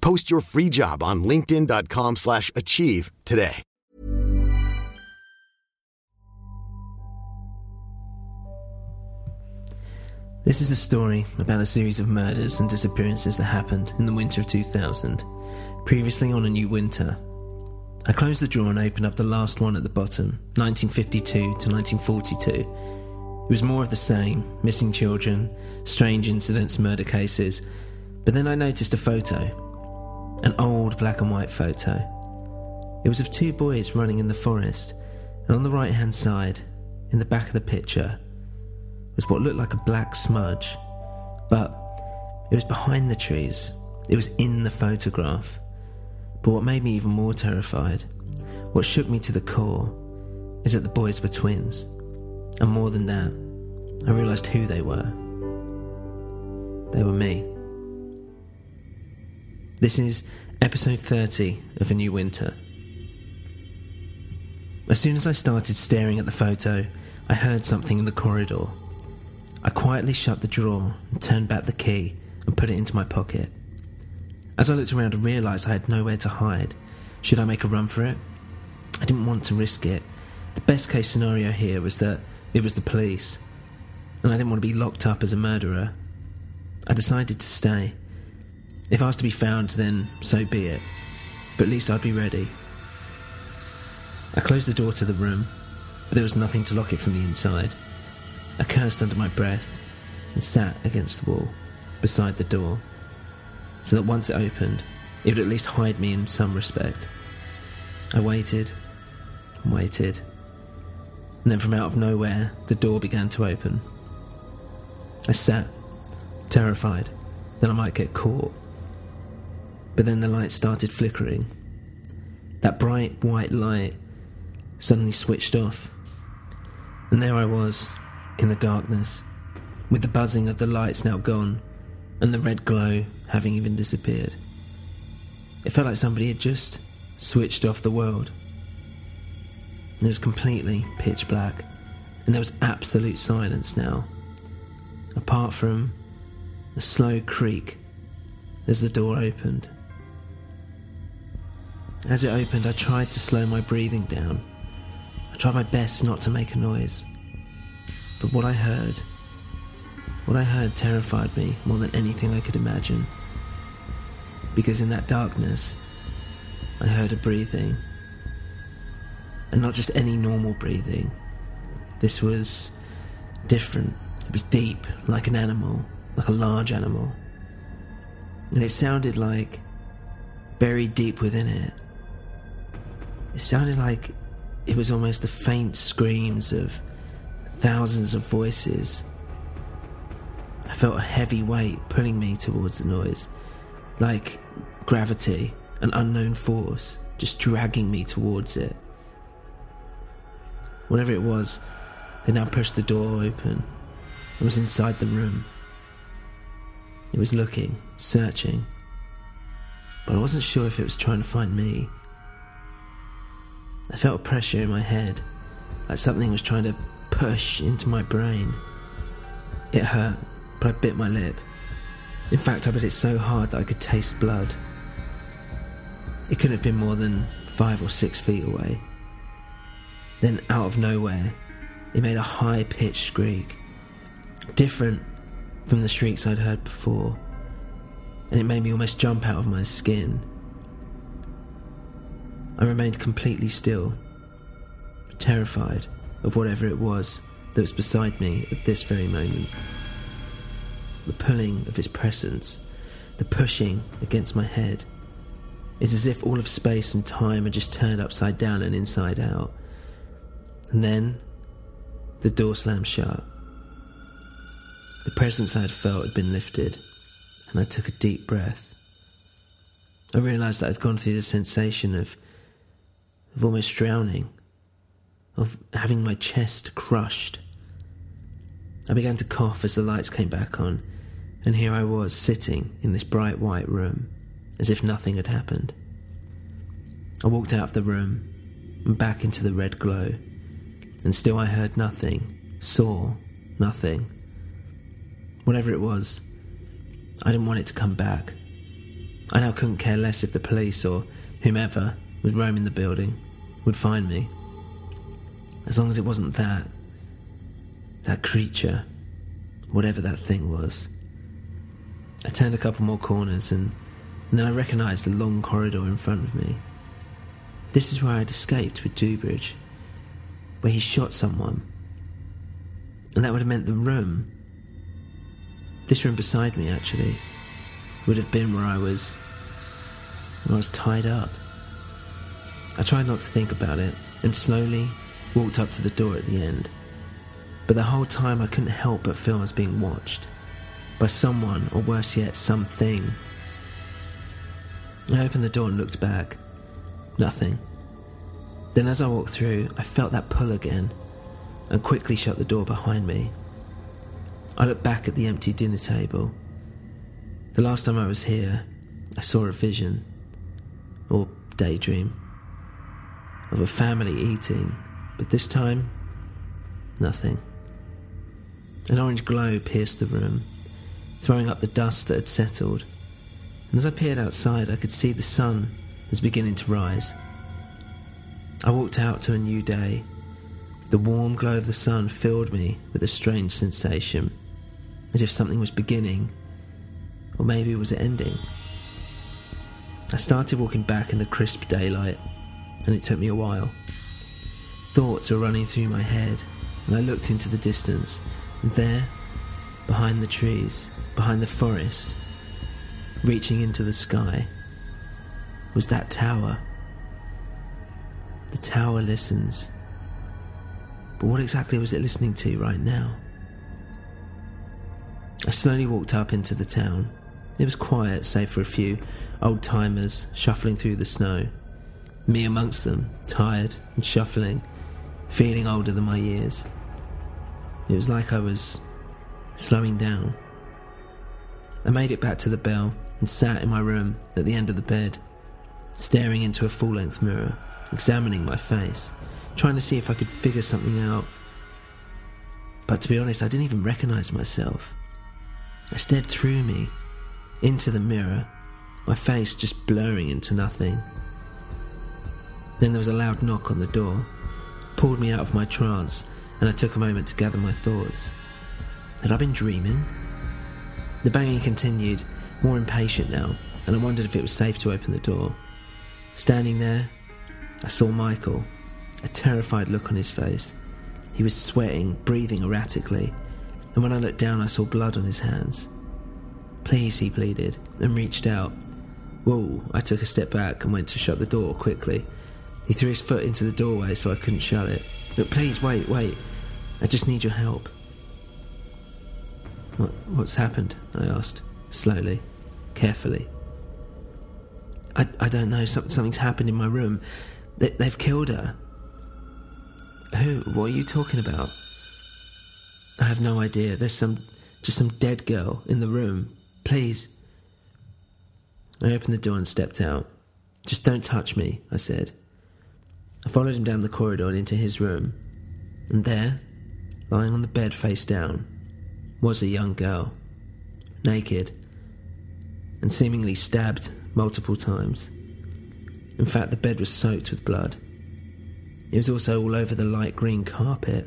Post your free job on linkedin.com/achieve slash achieve today. This is a story about a series of murders and disappearances that happened in the winter of 2000, previously on A New Winter. I closed the drawer and opened up the last one at the bottom, 1952 to 1942. It was more of the same missing children, strange incidents, murder cases. But then I noticed a photo, an old black and white photo. It was of two boys running in the forest, and on the right hand side, in the back of the picture, was what looked like a black smudge. But it was behind the trees, it was in the photograph. But what made me even more terrified, what shook me to the core, is that the boys were twins. And more than that, I realised who they were. They were me. This is episode 30 of A New Winter. As soon as I started staring at the photo, I heard something in the corridor. I quietly shut the drawer and turned back the key and put it into my pocket. As I looked around and realised I had nowhere to hide, should I make a run for it? I didn't want to risk it. The best case scenario here was that it was the police, and I didn't want to be locked up as a murderer. I decided to stay. If I was to be found, then so be it. But at least I'd be ready. I closed the door to the room, but there was nothing to lock it from the inside. I cursed under my breath and sat against the wall beside the door so that once it opened, it would at least hide me in some respect. I waited and waited, and then from out of nowhere, the door began to open. I sat, terrified that I might get caught. But then the light started flickering. That bright white light suddenly switched off. And there I was, in the darkness, with the buzzing of the lights now gone, and the red glow having even disappeared. It felt like somebody had just switched off the world. It was completely pitch black, and there was absolute silence now, apart from a slow creak as the door opened. As it opened, I tried to slow my breathing down. I tried my best not to make a noise. But what I heard, what I heard terrified me more than anything I could imagine. Because in that darkness, I heard a breathing. And not just any normal breathing. This was different. It was deep, like an animal, like a large animal. And it sounded like, buried deep within it, it sounded like it was almost the faint screams of thousands of voices. I felt a heavy weight pulling me towards the noise, like gravity, an unknown force, just dragging me towards it. Whatever it was, it now pushed the door open and was inside the room. It was looking, searching, but I wasn't sure if it was trying to find me. I felt pressure in my head, like something was trying to push into my brain. It hurt, but I bit my lip. In fact, I bit it so hard that I could taste blood. It couldn't have been more than five or six feet away. Then, out of nowhere, it made a high pitched shriek, different from the shrieks I'd heard before, and it made me almost jump out of my skin. I remained completely still, terrified of whatever it was that was beside me at this very moment. The pulling of its presence, the pushing against my head. It's as if all of space and time had just turned upside down and inside out. And then the door slammed shut. The presence I had felt had been lifted, and I took a deep breath. I realized that I'd gone through the sensation of, of almost drowning, of having my chest crushed. I began to cough as the lights came back on, and here I was sitting in this bright white room, as if nothing had happened. I walked out of the room and back into the red glow, and still I heard nothing, saw nothing. Whatever it was, I didn't want it to come back. I now couldn't care less if the police or whomever was roaming the building would find me. As long as it wasn't that, that creature, whatever that thing was. I turned a couple more corners and, and then I recognised the long corridor in front of me. This is where I'd escaped with Dewbridge, where he shot someone. And that would have meant the room, this room beside me actually, would have been where I was, where I was tied up. I tried not to think about it and slowly walked up to the door at the end. But the whole time I couldn't help but feel I was being watched by someone, or worse yet, something. I opened the door and looked back. Nothing. Then, as I walked through, I felt that pull again and quickly shut the door behind me. I looked back at the empty dinner table. The last time I was here, I saw a vision, or daydream, of a family eating, but this time, nothing. An orange glow pierced the room throwing up the dust that had settled. And as I peered outside, I could see the sun was beginning to rise. I walked out to a new day. The warm glow of the sun filled me with a strange sensation, as if something was beginning, or maybe it was ending. I started walking back in the crisp daylight, and it took me a while. Thoughts were running through my head, and I looked into the distance, and there, behind the trees, behind the forest, reaching into the sky, was that tower. The tower listens. But what exactly was it listening to right now? I slowly walked up into the town. It was quiet, save for a few old timers shuffling through the snow. Me amongst them, tired and shuffling, feeling older than my years. It was like I was slowing down. I made it back to the bell and sat in my room at the end of the bed, staring into a full length mirror, examining my face, trying to see if I could figure something out. But to be honest, I didn't even recognize myself. I stared through me, into the mirror, my face just blurring into nothing. Then there was a loud knock on the door, pulled me out of my trance, and I took a moment to gather my thoughts. Had I been dreaming? The banging continued, more impatient now, and I wondered if it was safe to open the door. Standing there, I saw Michael, a terrified look on his face. He was sweating, breathing erratically, and when I looked down, I saw blood on his hands. Please, he pleaded, and reached out. Whoa, I took a step back and went to shut the door quickly. He threw his foot into the doorway so I couldn't shut it. Look, please, wait, wait. I just need your help. What, what's happened? I asked, slowly, carefully. I, I don't know, Some, something's happened in my room. They, they've killed her. Who? What are you talking about? I have no idea. There's some, just some dead girl in the room. Please. I opened the door and stepped out. Just don't touch me, I said. I followed him down the corridor and into his room. And there, lying on the bed face down, was a young girl, naked, and seemingly stabbed multiple times. In fact, the bed was soaked with blood. It was also all over the light green carpet,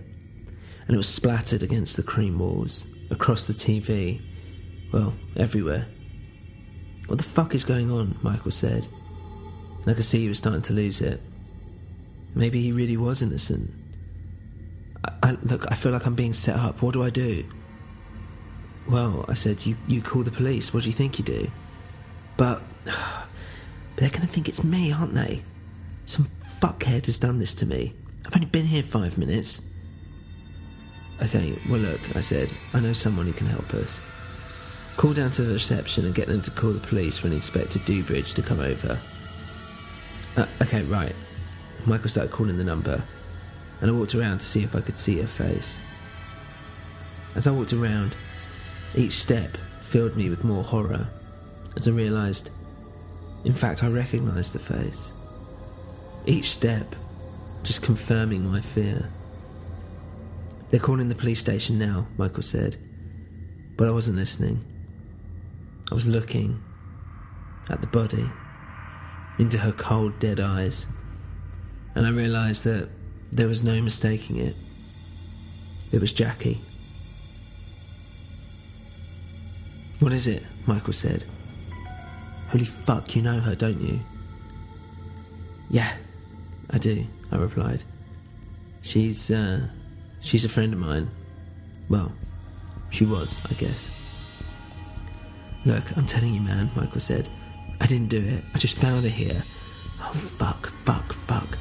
and it was splattered against the cream walls, across the TV, well, everywhere. What the fuck is going on? Michael said. And I could see he was starting to lose it. Maybe he really was innocent. I, I, look, I feel like I'm being set up. What do I do? Well, I said, you, you call the police. What do you think you do? But, but they're going to think it's me, aren't they? Some fuckhead has done this to me. I've only been here five minutes. Okay, well, look, I said, I know someone who can help us. Call down to the reception and get them to call the police for an Inspector Dewbridge to come over. Uh, okay, right. Michael started calling the number, and I walked around to see if I could see her face. As I walked around, each step filled me with more horror as I realised, in fact, I recognised the face. Each step just confirming my fear. They're calling the police station now, Michael said, but I wasn't listening. I was looking at the body, into her cold, dead eyes, and I realised that there was no mistaking it. It was Jackie. What is it? Michael said. Holy fuck, you know her, don't you? Yeah, I do, I replied. She's, uh, she's a friend of mine. Well, she was, I guess. Look, I'm telling you, man, Michael said. I didn't do it. I just found her here. Oh, fuck, fuck, fuck.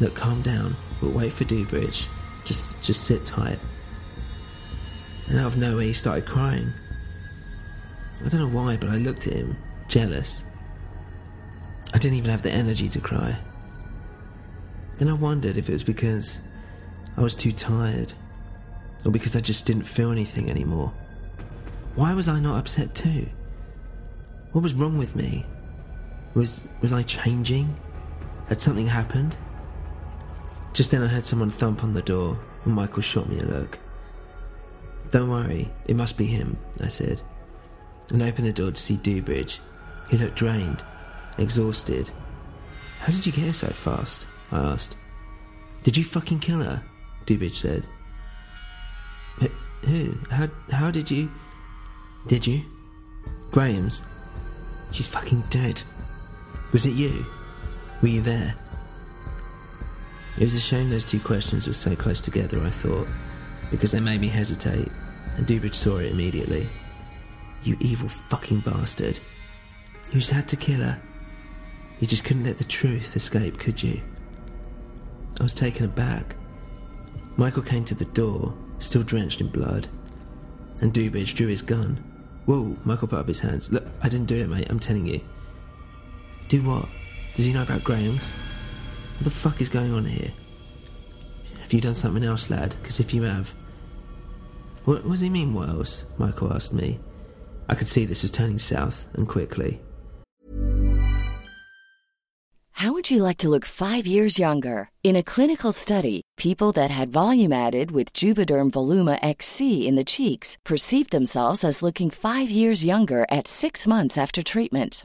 Look, calm down. We'll wait for Dewbridge. Just, just sit tight. And out of nowhere, he started crying. I don't know why, but I looked at him, jealous. I didn't even have the energy to cry. Then I wondered if it was because I was too tired, or because I just didn't feel anything anymore. Why was I not upset too? What was wrong with me? Was was I changing? Had something happened? Just then I heard someone thump on the door, and Michael shot me a look. Don't worry, it must be him, I said, and opened the door to see Dewbridge. He looked drained, exhausted. How did you get here so fast? I asked. Did you fucking kill her? Dewbridge said. Who? How, how did you. Did you? Graham's. She's fucking dead. Was it you? Were you there? It was a shame those two questions were so close together, I thought, because they made me hesitate, and Dewbridge saw it immediately. You evil fucking bastard. You just had to kill her. You just couldn't let the truth escape, could you? I was taken aback. Michael came to the door, still drenched in blood, and Dewbridge drew his gun. Whoa, Michael put up his hands. Look, I didn't do it, mate, I'm telling you. Do what? Does he know about Graham's? What the fuck is going on here? Have you done something else, lad? Because if you have. What, what does he mean, what else? Michael asked me. I could see this was turning south, and quickly. How would you like to look five years younger? In a clinical study, people that had volume added with Juvederm Voluma XC in the cheeks perceived themselves as looking five years younger at six months after treatment.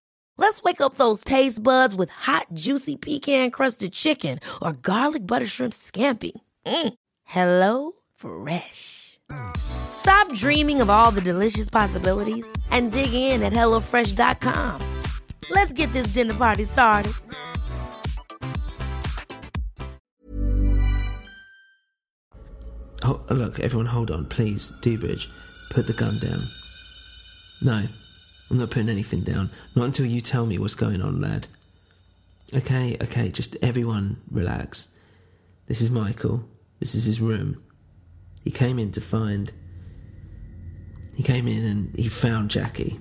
Let's wake up those taste buds with hot, juicy pecan-crusted chicken or garlic butter shrimp scampi. Mm. Hello Fresh. Stop dreaming of all the delicious possibilities and dig in at HelloFresh.com. Let's get this dinner party started. Oh, look, everyone, hold on, please. Dewbridge, put the gun down. No, I'm not putting anything down. Not until you tell me what's going on, lad. Okay, okay, just everyone relax. This is Michael. This is his room. He came in to find. He came in and he found Jackie.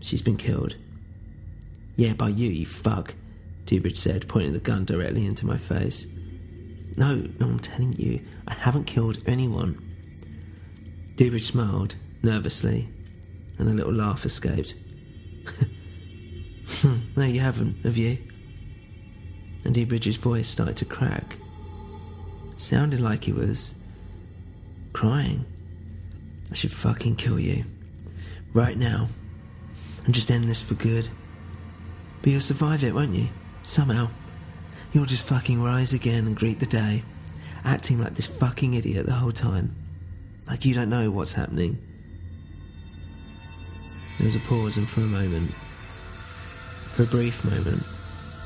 She's been killed. Yeah, by you, you fuck, Dewbridge said, pointing the gun directly into my face. No, no, I'm telling you, I haven't killed anyone. Dewbridge smiled, nervously, and a little laugh escaped. no, you haven't, have you? And Dewbridge's voice started to crack. Sounded like he was crying. I should fucking kill you. Right now. And just end this for good. But you'll survive it, won't you? Somehow. You'll just fucking rise again and greet the day, acting like this fucking idiot the whole time. Like you don't know what's happening. There was a pause, and for a moment, for a brief moment,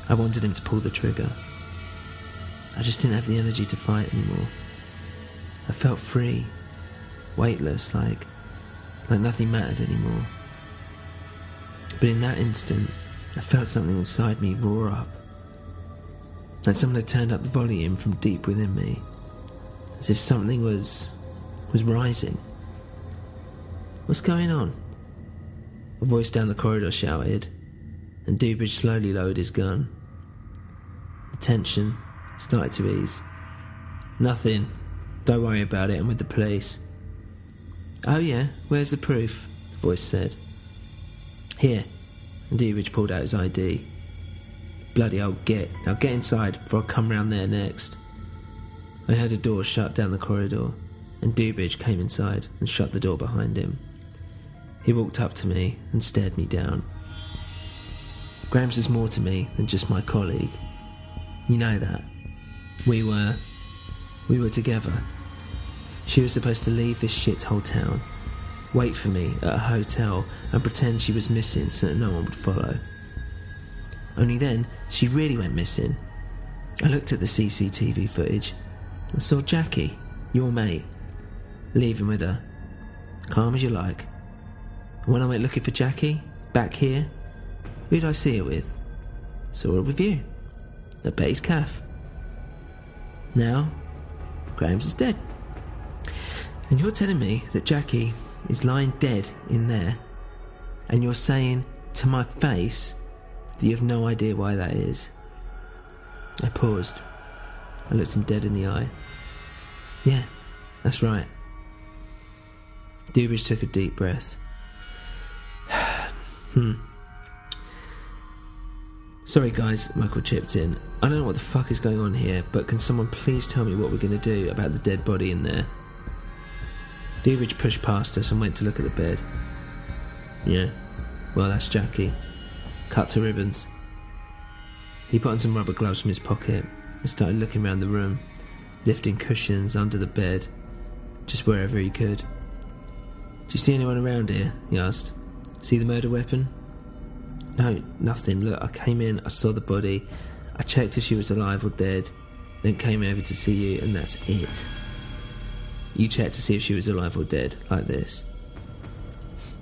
I wanted him to pull the trigger. I just didn't have the energy to fight anymore. I felt free, weightless, like like nothing mattered anymore. But in that instant, I felt something inside me roar up. Like someone had turned up the volume from deep within me, as if something was was rising. What's going on? A voice down the corridor shouted, and Dewbridge slowly lowered his gun. The tension started to ease. Nothing. Don't worry about it. I'm with the police. Oh, yeah? Where's the proof? The voice said. Here. And Dewbridge pulled out his ID. Bloody old git. Now get inside before I come round there next. I heard a door shut down the corridor, and Dewbridge came inside and shut the door behind him. He walked up to me and stared me down. Grams is more to me than just my colleague. You know that. We were. We were together. She was supposed to leave this shithole town, wait for me at a hotel, and pretend she was missing so that no one would follow. Only then, she really went missing. I looked at the CCTV footage and saw Jackie, your mate, leaving with her, calm as you like. When I went looking for Jackie, back here, who did I see her with? Saw her with you, at Betty's Calf. Now, Grams is dead. And you're telling me that Jackie is lying dead in there, and you're saying to my face that you have no idea why that is. I paused. I looked him dead in the eye. Yeah, that's right. Dewbridge took a deep breath. Hmm. Sorry, guys, Michael chipped in. I don't know what the fuck is going on here, but can someone please tell me what we're going to do about the dead body in there? Dewbridge pushed past us and went to look at the bed. Yeah, well, that's Jackie. Cut to ribbons. He put on some rubber gloves from his pocket and started looking around the room, lifting cushions under the bed, just wherever he could. Do you see anyone around here? he asked. See the murder weapon? No, nothing. Look, I came in, I saw the body, I checked if she was alive or dead, then came over to see you, and that's it. You checked to see if she was alive or dead, like this.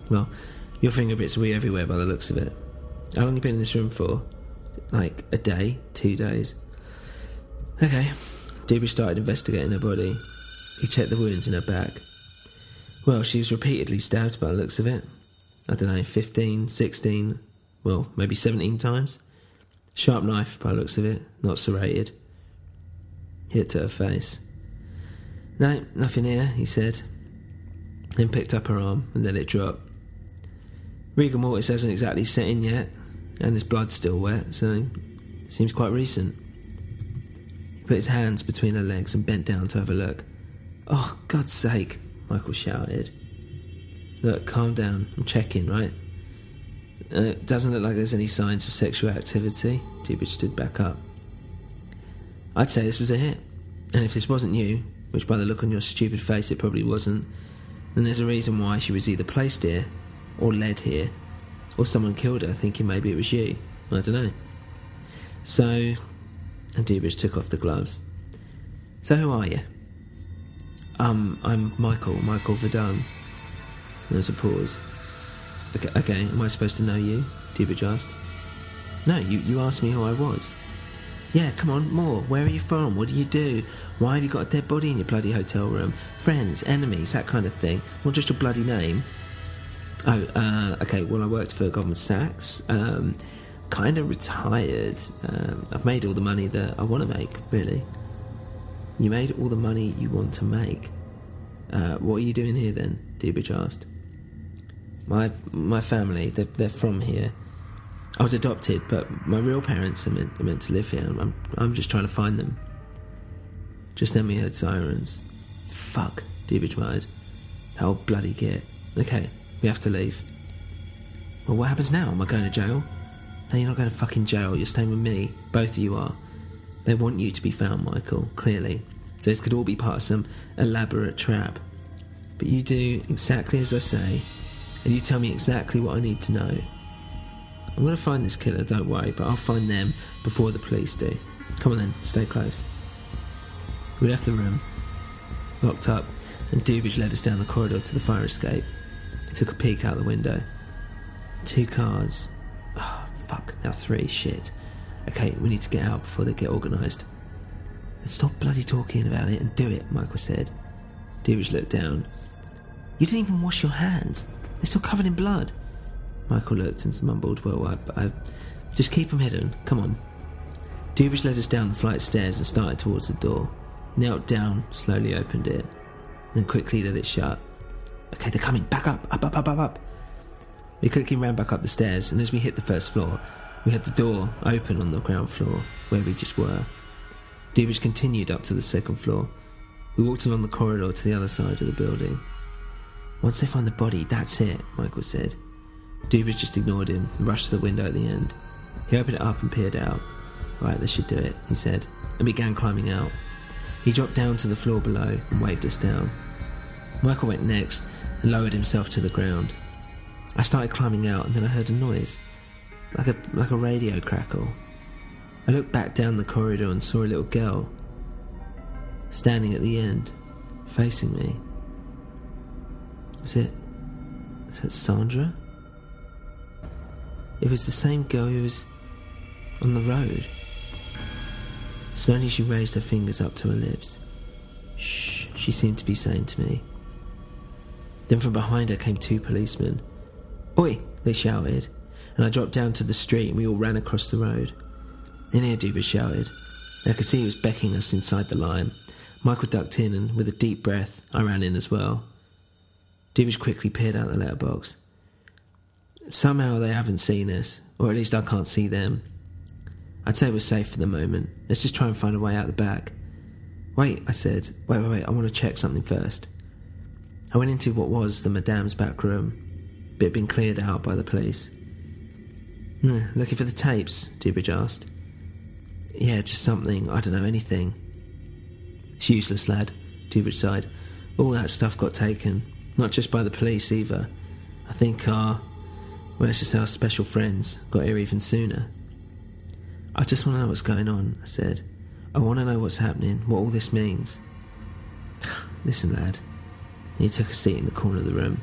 Well, your fingerprints be everywhere by the looks of it. How long you been in this room for? Like a day? Two days? Okay. Dewbridge started investigating her body. He checked the wounds in her back. Well, she was repeatedly stabbed by the looks of it. I don't know, 15, 16, well, maybe 17 times. Sharp knife by looks of it, not serrated. Hit to her face. No, nothing here, he said. Then picked up her arm and let it drop. Rigor mortis hasn't exactly set in yet. and his blood's still wet, so seems quite recent. He put his hands between her legs and bent down to have a look. Oh, God's sake, Michael shouted. Look, calm down. I'm checking, right? Uh, it doesn't look like there's any signs of sexual activity. Dewbridge stood back up. I'd say this was a hit. And if this wasn't you, which by the look on your stupid face it probably wasn't, then there's a reason why she was either placed here, or led here, or someone killed her thinking maybe it was you. I don't know. So, and Dewbridge took off the gloves. So who are you? Um, I'm Michael, Michael Verdun. There was a pause. Okay, okay, am I supposed to know you? Dewbridge asked. No, you, you asked me who I was. Yeah, come on, more. Where are you from? What do you do? Why have you got a dead body in your bloody hotel room? Friends, enemies, that kind of thing. Not just your bloody name. Oh, uh, okay, well, I worked for Goldman Sachs. Um, kind of retired. Um, I've made all the money that I want to make, really. You made all the money you want to make. Uh, what are you doing here then? Dewbridge asked. My my family, they're, they're from here. I was adopted, but my real parents are meant, are meant to live here. I'm, I'm just trying to find them. Just then we heard sirens. Fuck, Dewbridge muttered. That old bloody git. Okay, we have to leave. Well, what happens now? Am I going to jail? No, you're not going to fucking jail. You're staying with me. Both of you are. They want you to be found, Michael, clearly. So this could all be part of some elaborate trap. But you do exactly as I say, and you tell me exactly what I need to know. I'm going to find this killer, don't worry, but I'll find them before the police do. Come on then, stay close. We left the room, locked up, and Dewbridge led us down the corridor to the fire escape. He took a peek out the window. Two cars. Oh, fuck, now three, shit. Okay, we need to get out before they get organised. Stop bloody talking about it and do it, Michael said. Dewbridge looked down. You didn't even wash your hands. They're still covered in blood. Michael looked and mumbled, Well, I, I just keep them hidden. Come on. Dewbridge led us down the flight of stairs and started towards the door. Knelt down, slowly opened it, then quickly let it shut. Okay, they're coming. Back up, up, up, up, up, up. We quickly ran back up the stairs, and as we hit the first floor, we had the door open on the ground floor, where we just were. Dewbridge continued up to the second floor. We walked along the corridor to the other side of the building. Once they find the body, that's it, Michael said. Dewbridge just ignored him and rushed to the window at the end. He opened it up and peered out. Right, this should do it, he said, and began climbing out. He dropped down to the floor below and waved us down. Michael went next and lowered himself to the ground. I started climbing out and then I heard a noise, like a, like a radio crackle. I looked back down the corridor and saw a little girl standing at the end, facing me. Is it. Is it Sandra? It was the same girl who was on the road. Slowly she raised her fingers up to her lips. Shh, she seemed to be saying to me. Then from behind her came two policemen. Oi, they shouted, and I dropped down to the street and we all ran across the road. In here, Dewbridge shouted. I could see he was beckoning us inside the line. Michael ducked in, and with a deep breath, I ran in as well. Dewbridge quickly peered out the letterbox. Somehow they haven't seen us, or at least I can't see them. I'd say we're safe for the moment. Let's just try and find a way out the back. Wait, I said. Wait, wait, wait, I want to check something first. I went into what was the Madame's back room, but it had been cleared out by the police. Hmm, looking for the tapes? Dewbridge asked. Yeah, just something. I don't know, anything. It's useless, lad, Dewbridge sighed. All that stuff got taken. Not just by the police either. I think our, well, let's just say our special friends got here even sooner. I just want to know what's going on, I said. I want to know what's happening, what all this means. Listen, lad. He took a seat in the corner of the room.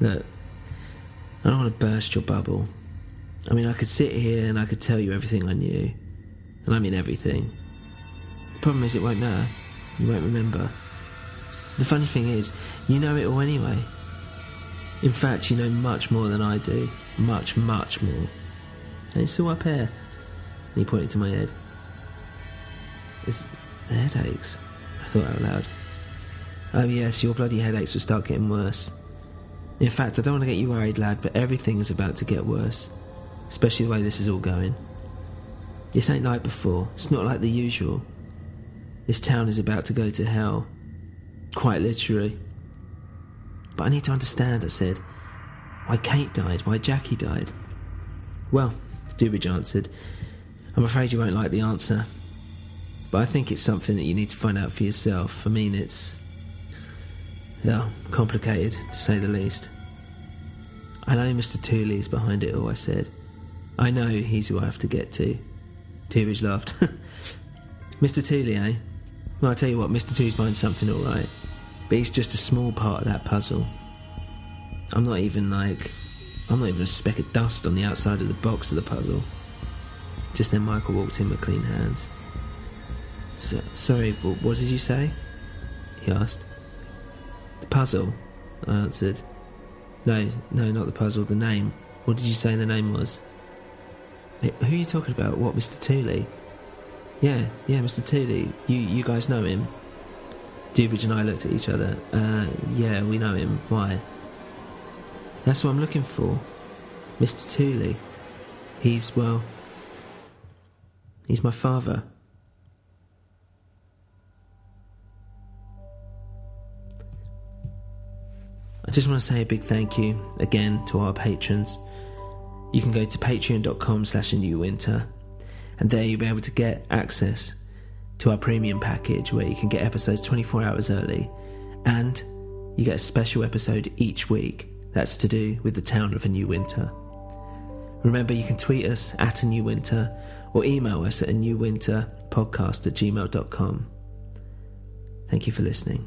Look, I don't want to burst your bubble. I mean, I could sit here and I could tell you everything I knew. And I mean everything. The problem is, it won't matter. You won't remember. The funny thing is, you know it all anyway. In fact, you know much more than I do. Much, much more. And it's all up here. And he pointed to my head. It's the headaches, I thought out loud. Oh, yes, your bloody headaches will start getting worse. In fact, I don't want to get you worried, lad, but everything is about to get worse. especially the way this is all going. This ain't like before, it's not like the usual. This town is about to go to hell. Quite literally. But I need to understand, I said. Why Kate died, why Jackie died. Well, Dewbridge answered, I'm afraid you won't like the answer. But I think it's something that you need to find out for yourself. I mean, it's. Well, complicated, to say the least. I know Mr. Tooley is behind it all, I said. I know he's who I have to get to. Dewbridge laughed. Mr. Tooley, eh? Well, I tell you what, Mr. Two's behind something alright. But he's just a small part of that puzzle. I'm not even like. I'm not even a speck of dust on the outside of the box of the puzzle. Just then Michael walked in with clean hands. So, sorry, what did you say? He asked. The puzzle, I answered. No, no, not the puzzle, the name. What did you say the name was? Who are you talking about? What, Mr. Tooley? Yeah, yeah, Mr. Tooley. You, you guys know him? Dewbridge and I looked at each other. Uh, yeah, we know him. Why? That's what I'm looking for. Mr. Tooley. He's, well, he's my father. I just want to say a big thank you again to our patrons. You can go to patreon.com slash a new winter and there you'll be able to get access to our premium package where you can get episodes 24 hours early and you get a special episode each week that's to do with the town of a new winter. Remember, you can tweet us at a new winter or email us at a new winter podcast at gmail.com. Thank you for listening.